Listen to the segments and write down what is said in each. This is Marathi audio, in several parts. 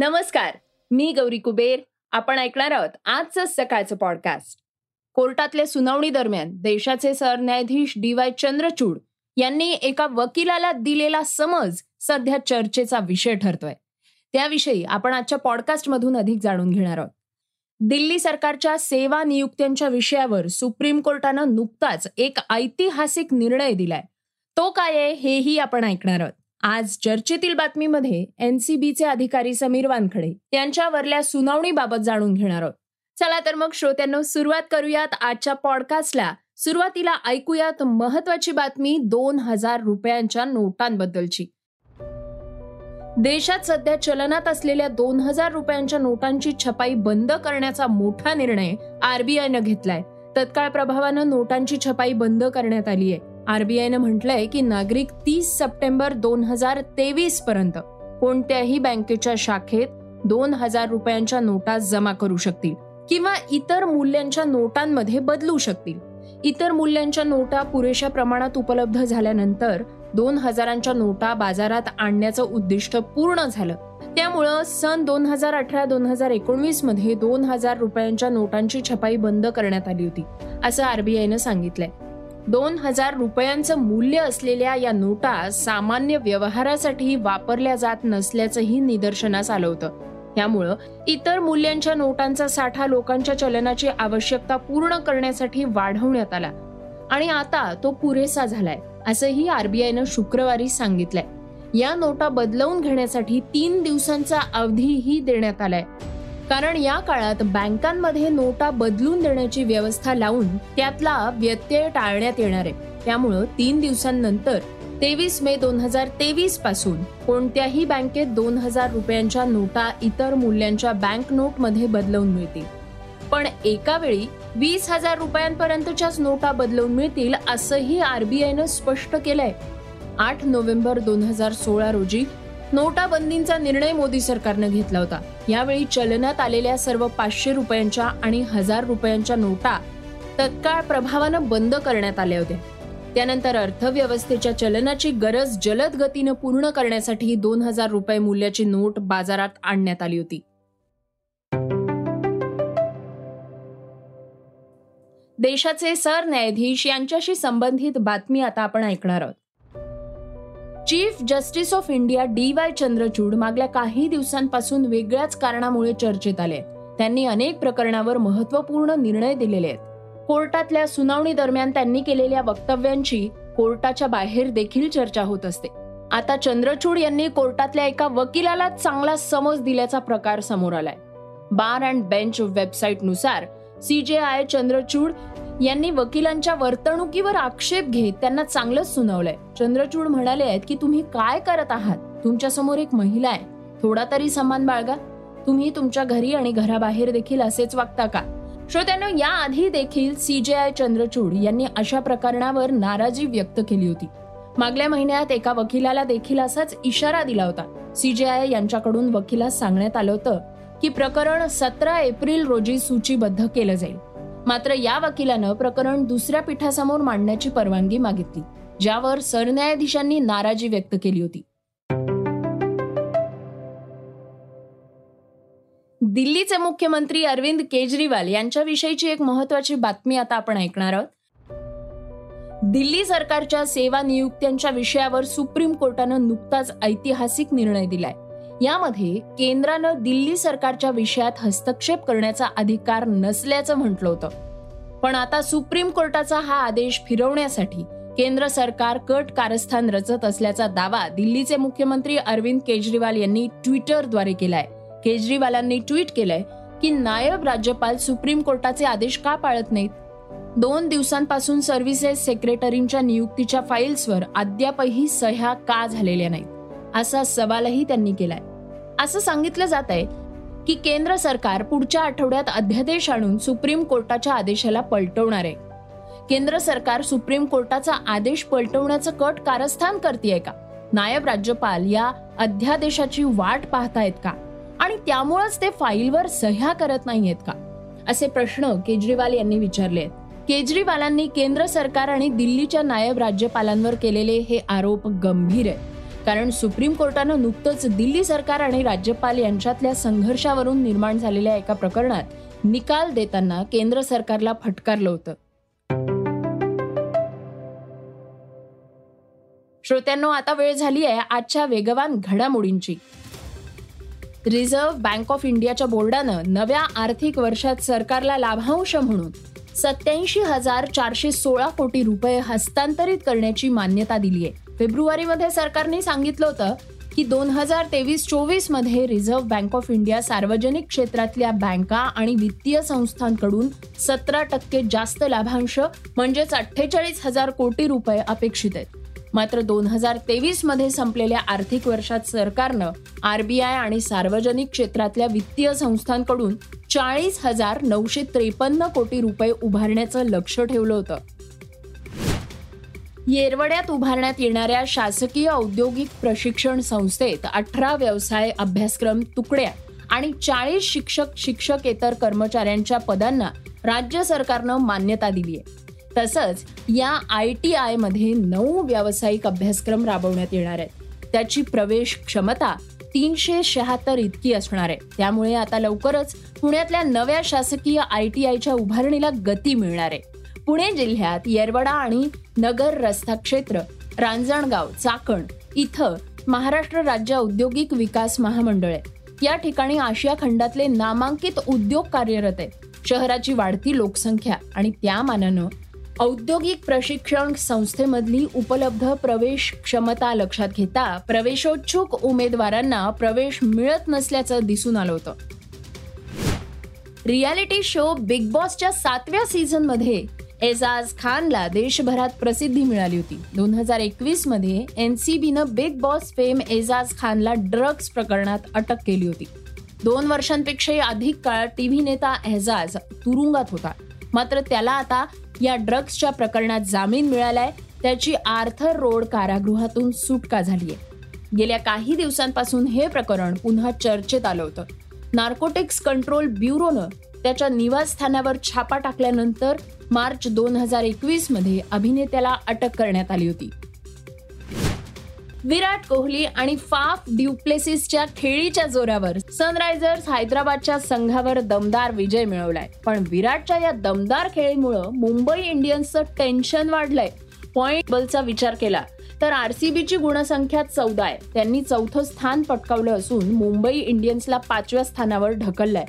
नमस्कार मी गौरी कुबेर. आपण ऐकणार आहोत आजचं सकाळचं पॉडकास्ट कोर्टातल्या सुनावणी दरम्यान देशाचे सरन्यायाधीश डी वाय चंद्रचूड यांनी एका वकिलाला दिलेला समज सध्या चर्चेचा विषय ठरतोय. त्याविषयी आपण आजच्या पॉडकास्टमधून अधिक जाणून घेणार आहोत. दिल्ली सरकारच्या सेवा नियुक्त्यांच्या विषयावर सुप्रीम कोर्टानं नुकताच एक ऐतिहासिक निर्णय दिलाय. तो काय आहे हेही आपण ऐकणार आहोत. आज चर्चेतील बातमीमध्ये एनसीबीचे अधिकारी समीर वानखडे यांच्यावरल्या सुनावणीबाबत जाणून घेणार आहोत. चला तर मग श्रोत्यांना सुरुवात करूयात आजच्या पॉडकास्टला. सुरुवातीला ऐकूयात महत्वाची बातमी दोन हजार रुपयांच्या नोटांबद्दलची. देशात सध्या चलनात असलेल्या दोन हजार रुपयांच्या नोटांची छपाई बंद करण्याचा मोठा निर्णय आरबीआयनं घेतलाय. तत्काळ प्रभावानं नोटांची छपाई बंद करण्यात आली आहे आरबीआयनं म्हटलंय की नागरिक तीस सप्टेंबर दोन हजार तेवीस पर्यंत कोणत्याही बँकेच्या शाखेत दोन हजार रुपयांच्या नोटा जमा करू शकतील किंवा इतर मूल्यांच्या नोटांमध्ये बदलू शकतील. इतर मूल्यांच्या नोटा पुरेशा प्रमाणात उपलब्ध झाल्यानंतर दोन हजारांच्या नोटा बाजारात आणण्याचं उद्दिष्ट पूर्ण झालं. त्यामुळं सन दोन हजार अठरा दोन हजार एकोणवीसमध्ये दोन हजार रुपयांच्या नोटांची छपाई बंद करण्यात आली होती असं आरबीआयनं सांगितलंय. दोन हजार रुपयांचं मूल्य असलेल्या या नोटा सामान्य व्यवहारासाठी वापरल्या जात नसल्याचंही निदर्शनास आलं होतं. त्यामुळं इतर मूल्यांच्या नोटांचा साठा लोकांच्या चलनाची आवश्यकता पूर्ण करण्यासाठी वाढवण्यात आला. आणि आता तो पुरेसा झालाय असंही आरबीआयनं शुक्रवारी सांगितलंय. या नोटा बदलवून घेण्यासाठी तीन दिवसांचा अवधीही देण्यात आलाय. कारण या काळात बँकांमध्ये नोटा बदलून देण्याची व्यवस्था लावून त्यातला व्यत्यय टाळण्यात येणार आहे. त्यामुळं तीन दिवसांनंतर तेवीस मे दोन हजार तेवीसपासून कोणत्याही बँकेत दोन हजार रुपयांच्या नोटा इतर मूल्यांच्या बँक नोटमध्ये बदलवून मिळतील. पण एका वेळी वीस हजार रुपयांपर्यंतच्याच नोटा बदलवून मिळतील असंही आरबीआयनं स्पष्ट केलंय. आठ नोव्हेंबर दोन हजार सोळा रोजी नोटाबंदीचा निर्णय मोदी सरकारनं घेतला होता. यावेळी चलनात आलेल्या सर्व पाचशे रुपयांच्या आणि हजार रुपयांच्या नोटा तत्काळ प्रभावानं बंद करण्यात आल्या होत्या. त्यानंतर अर्थव्यवस्थेच्या चलनाची गरज जलद गतीनं पूर्ण करण्यासाठी दोन हजार रुपये मूल्याची नोट बाजारात आणण्यात आली होती. देशाचे सरन्यायाधीश यांच्याशी संबंधित बातमी आता आपण ऐकणार आहोत. Chief justice of India D Y Chandrachud मागल्या काही दिवसांपासून वेगळ्याच कारणामुळे चर्चेत आले. त्यांनी अनेक प्रकरणावर महत्त्वपूर्ण निर्णय दिलेले आहेत. कोर्टातल्या सुनावणी दरम्यान त्यांनी केलेल्या वक्तव्यांची कोर्टाच्या बाहेर देखील चर्चा होत असते. आता चंद्रचूड यांनी कोर्टातल्या एका वकिलाला चांगला समज दिल्याचा प्रकार समोर आलाय. बार अँड बेंच वेबसाईटनुसार सीजेआय चंद्रचूड यांनी वकिलांच्या वर्तणुकीवर आक्षेप घेत त्यांना चांगलंच सुनावलंय. चंद्रचूड म्हणाले आहेत की तुम्ही काय करत आहात? तुमच्यासमोर एक महिला आहे. थोडा तरी सन्मान बाळगा. तुम्ही तुमच्या घरी आणि घराबाहेर देखील असेच वागता का? श्रोत्यांनो याआधी देखील सीजेआय चंद्रचूड यांनी अशा प्रकरणावर नाराजी व्यक्त केली होती. मागल्या महिन्यात एका वकिलाला देखील असाच इशारा दिला होता. सीजेआय यांच्याकडून वकिलास सांगण्यात आलं होतं की प्रकरण सतरा एप्रिल रोजी सूचीबद्ध केलं जाईल. मात्र या वकिलानं प्रकरण दुसऱ्या पीठासमोर मांडण्याची परवानगी मागितली ज्यावर सरन्यायाधीशांनी नाराजी व्यक्त केली होती. दिल्लीचे मुख्यमंत्री अरविंद केजरीवाल यांच्याविषयीची एक महत्वाची बातमी आता आपण ऐकणार आहोत. दिल्ली सरकारच्या सेवा नियुक्त्यांच्या विषयावर सुप्रीम कोर्टानं नुकताच ऐतिहासिक निर्णय दिलाय. यामध्ये केंद्रानं दिल्ली सरकारच्या विषयात हस्तक्षेप करण्याचा अधिकार नसल्याचं म्हटलं होतं. पण आता सुप्रीम कोर्टाचा हा आदेश फिरवण्यासाठी केंद्र सरकार कट कारस्थान रचत असल्याचा दावा दिल्लीचे मुख्यमंत्री अरविंद केजरीवाल यांनी ट्विटरद्वारे केलाय. केजरीवालांनी ट्विट केलंय की नायब राज्यपाल सुप्रीम कोर्टाचे आदेश का पाळत नाहीत? दोन दिवसांपासून सर्व्हिसेस सेक्रेटरींच्या नियुक्तीच्या फाईल्सवर अद्यापही सह्या का झालेल्या नाहीत? असा सवालही त्यांनी केलाय. असं सांगितलं जात आहे की केंद्र सरकार पुढच्या आठवड्यात अध्यादेश आणून सुप्रीम कोर्टाच्या आदेशाला पलटवणार आहे. केंद्र सरकार सुप्रीम कोर्टाचा आदेश पलटवण्याचं कट कारस्थान करते का? नायब राज्यपाल या अध्यादेशाची वाट पाहतायत का? आणि त्यामुळेच ते फाईलवर सह्या करत नाहीयेत का? असे प्रश्न केजरीवाल यांनी विचारले आहेत. केजरीवालांनी केंद्र सरकार आणि दिल्लीच्या नायब राज्यपालांवर केलेले हे आरोप गंभीर आहेत. कारण सुप्रीम कोर्टानं नुकतंच दिल्ली सरकार आणि राज्यपाल यांच्यातल्या संघर्षावरून निर्माण झालेल्या एका प्रकरणात निकाल देताना केंद्र सरकारला फटकारलं होतं. श्रोत्यांनो आता वेळ झाली आहे आजच्या वेगवान घडामोडींची. रिझर्व्ह बँक ऑफ इंडियाच्या बोर्डानं नव्या आर्थिक वर्षात सरकारला लाभांश म्हणून सत्याऐंशी हजार चारशे सोळा कोटी रुपये हस्तांतरित करण्याची मान्यता दिली आहे फेब्रुवारीमध्ये सरकारने सांगितलं होतं की दोन हजार तेवीस चोवीसमध्ये रिझर्व्ह बँक ऑफ इंडिया सार्वजनिक क्षेत्रातल्या बँका आणि वित्तीय संस्थांकडून सतरा टक्के जास्त लाभांश म्हणजेच अठ्ठेचाळीस हजार कोटी रुपये अपेक्षित आहेत. मात्र दोन हजार तेवीसमध्ये संपलेल्या आर्थिक वर्षात सरकारनं आरबीआय आणि सार्वजनिक क्षेत्रातल्या वित्तीय संस्थांकडून चाळीस हजार नऊशे त्रेपन्न कोटी रुपये उभारण्याचं लक्ष ठेवलं होतं. येरवड्यात उभारण्यात येणाऱ्या शासकीय औद्योगिक प्रशिक्षण संस्थेत अठरा व्यवसाय अभ्यासक्रम तुकड्या आणि चाळीस शिक्षक शिक्षकेतर कर्मचाऱ्यांच्या पदांना राज्य सरकारनं मान्यता दिली आहे. तसंच या आय टी आयमध्ये नऊ व्यावसायिक अभ्यासक्रम राबवण्यात येणार आहेत. त्याची प्रवेश क्षमता तीनशे शहात्तर इतकी असणार आहे. त्यामुळे आता लवकरच पुण्यातल्या नव्या शासकीय आय टी आयच्या उभारणीला गती मिळणार आहे. पुणे जिल्ह्यात येरवडा आणि नगर रस्ता क्षेत्र रांजणगाव चाकण इथं महाराष्ट्र राज्य औद्योगिक विकास महामंडळ आहे. या ठिकाणी आशिया खंडातले नामांकित उद्योग कार्यरत आहेत. शहराची वाढती लोकसंख्या आणि त्या मानानं औद्योगिक प्रशिक्षण संस्थेमधली उपलब्ध प्रवेश क्षमता लक्षात घेता प्रवेशोच्छुक उमेदवारांना प्रवेश मिळत नसल्याचं दिसून आलं होतं. रियालिटी शो बिग बॉसच्या सातव्या सीझनमध्ये एजाज खानला देशभरात प्रसिद्धी मिळाली होती. दोन हजार एकवीसमध्ये एनसीबीनं बिग बॉस फेम एजाज खानला ड्रग्ज प्रकरणात अटक केली होती. दोन वर्षांपेक्षाही अधिक काळ टीव्ही नेता एजाज तुरुंगात होता. मात्र त्याला आता या ड्रग्जच्या प्रकरणात जामीन मिळालाय त्याची आर्थर रोड कारागृहातून सुटका झालीय. गेल्या काही दिवसांपासून हे प्रकरण पुन्हा चर्चेत आलं होतं. नार्कोटिक्स कंट्रोल ब्युरोनं त्याच्या निवासस्थानावर छापा टाकल्यानंतर मार्च दोन हजार एकवीसमध्ये अभिनेत्याला अटक करण्यात आली होती. विराट कोहली आणि फाफ ड्युप्लेसिसच्या खेळीच्या जोरावर सनरायझर्स हैदराबादच्या संघावर दमदार विजय मिळवलाय. पण विराटच्या या दमदार खेळीमुळं मुंबई इंडियन्सचं टेन्शन वाढलंय. पॉइंट बलचा विचार केला तर आरसीबीची गुणसंख्या चौदा आहे. त्यांनी चौथं स्थान पटकावलं असून मुंबई इंडियन्सला पाचव्या स्थानावर ढकललंय.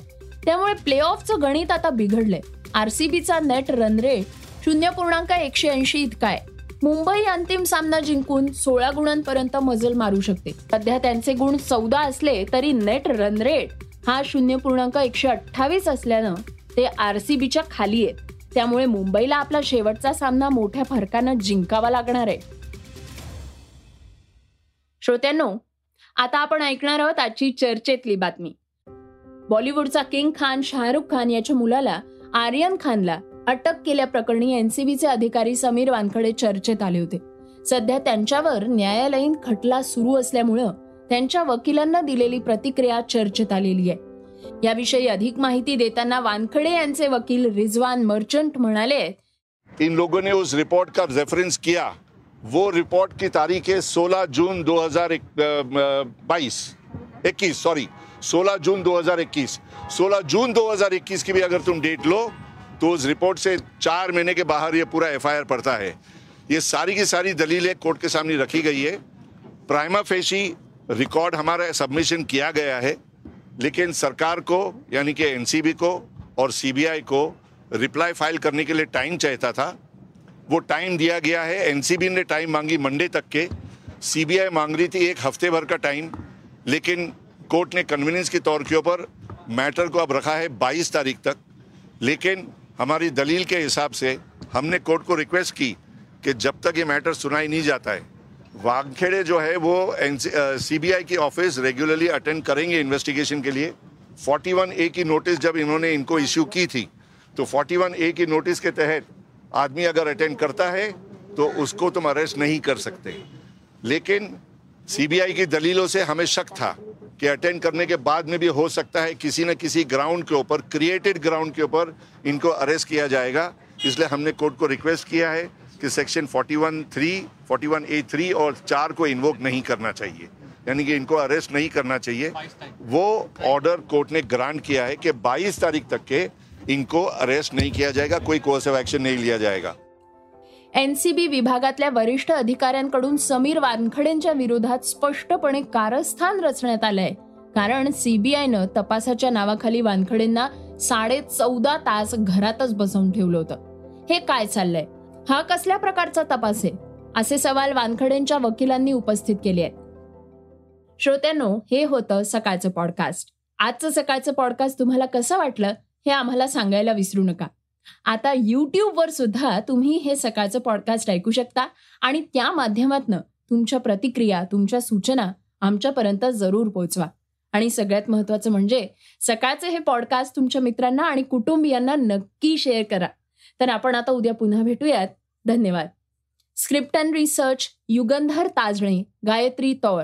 त्यामुळे प्ले ऑफचं गणित आता बिघडलंय. आरसीबीचा नेट रन रेट शून्य पूर्णांक एकशे ऐंशी इतका आहे. मुंबई अंतिम सामना जिंकून सोळा गुणांपर्यंत मजल मारू शकते. सध्या त्यांचे गुण चौदा असले तरी नेट रन रेट हा शून्य पूर्णांक एकशे अठ्ठावीस असल्यानं ते आरसीबीच्या खाली आहेत. त्यामुळे मुंबईला आपला शेवटचा सामना मोठ्या फरकानं जिंकावा लागणार आहे. श्रोत्यांनो आता आपण ऐकणार आहोत आजची चर्चेतली बातमी. बॉलिवूडचा किंग खान शाहरुख खान याच्या मुलाला आर्यन खानला अटक केल्याप्रकरणी एनसीबीचे अधिकारी समीर वानखडे चर्चेत आले होते. सध्या त्यांच्यावर न्यायालयीन खटला सुरू असल्यामुळं त्यांच्या वकिलांना दिलेली प्रतिक्रिया चर्चेत आलेली आहे. याविषयी अधिक माहिती देताना वानखडे यांचे वकील रिजवान मर्चंट म्हणाले इन लोगों ने उस रिपोर्ट का रेफरेंस किया। वो रिपोर्ट की तारीख है 16 जून 2022 21 सॉरी 16 जून 2021 16 जून 2021 की भी अगर तुम डेट लो तो उस रिपोर्ट से चार महीने के बाहर ये पूरा एफआईआर पड़ता है। ये सारी की सारी दलीलें कोर्ट के सामने रखी गई है। प्राइमा फेशी रिकॉर्ड हमारा सबमिशन किया गया है, लेकिन सरकार को, यानी कि एनसीबी को और सीबीआई को रिप्लाई फ़ाइल करने के लिए टाइम चाहता था। वो टाइम दिया गया है। एनसीबी ने टाइम मांगी मंडे तक के। सीबीआई मांग रही थी एक हफ़्ते भर का टाइम, लेकिन कोर्ट ने कन्वीनियंस के तौर के ऊपर मैटर को अब रखा है 22 तारीख तक। लेकिन हमारी दलील के हिसाब से हमने कोर्ट को रिक्वेस्ट की कि जब तक ये मैटर सुनाई नहीं जाता है वानखेड़े जो है वो सीबीआई की ऑफ़िस रेगुलरली अटेंड करेंगे इन्वेस्टिगेशन के लिए। 41 ए की नोटिस जब इन्होंने इनको इश्यू की थी तो 41 ए की नोटिस के तहत आदमी अगर अटेंड करता है तो उसको तुम अरेस्ट नहीं कर सकते। लेकिन सीबीआई की दलीलों से हमें शक था कि अटेंड करने के बाद में भी हो सकता है किसी न किसी ग्राउंड के ऊपर, क्रिएटेड ग्राउंड के ऊपर इनको अरेस्ट किया जाएगा। इसलिए हमने कोर्ट को रिक्वेस्ट किया है कि सेक्शन 41 थ्री 41 ए थ्री और चार को इन्वोक नहीं करना चाहिए। यानी कि इनको अरेस्ट नहीं करना चाहिए। वो ऑर्डर कोर्ट ने ग्रांट किया है कि 22 तारीख तक के इनको अरेस्ट नहीं किया जाएगा, कोई कोर्सिव एक्शन नहीं लिया जाएगा। एनसीबी विभागातल्या वरिष्ठ अधिकाऱ्यांकडून समीर वानखडेंच्या विरोधात स्पष्टपणे कारस्थान रचण्यात आलंय. कारण सीबीआयनं तपासाच्या नावाखाली वानखडेंना साडे चौदा तास घरातच बसवून ठेवलं होतं. हे काय चाललंय? हा कसल्या प्रकारचा तपास आहे? असे सवाल वानखडेंच्या वकिलांनी उपस्थित केले आहेत. श्रोत्यांनो हे होतं सकाळचं पॉडकास्ट आजचं सकाळचं पॉडकास्ट तुम्हाला कसं वाटलं हे आम्हाला सांगायला विसरू नका. आता यूट्यूबवर सुद्धा तुम्ही हे सकाळचं पॉडकास्ट ऐकू शकता आणि त्या माध्यमातून तुमच्या प्रतिक्रिया तुमच्या सूचना आमच्यापर्यंत जरूर पोहोचवा. आणि सगळ्यात महत्वाचं म्हणजे सकाळचे हे पॉडकास्ट तुमच्या मित्रांना आणि कुटुंबियांना नक्की शेअर करा. तर आपण आता उद्या पुन्हा भेटूयात. धन्यवाद. Script and research Yugandhar Tajne Gayatri Taur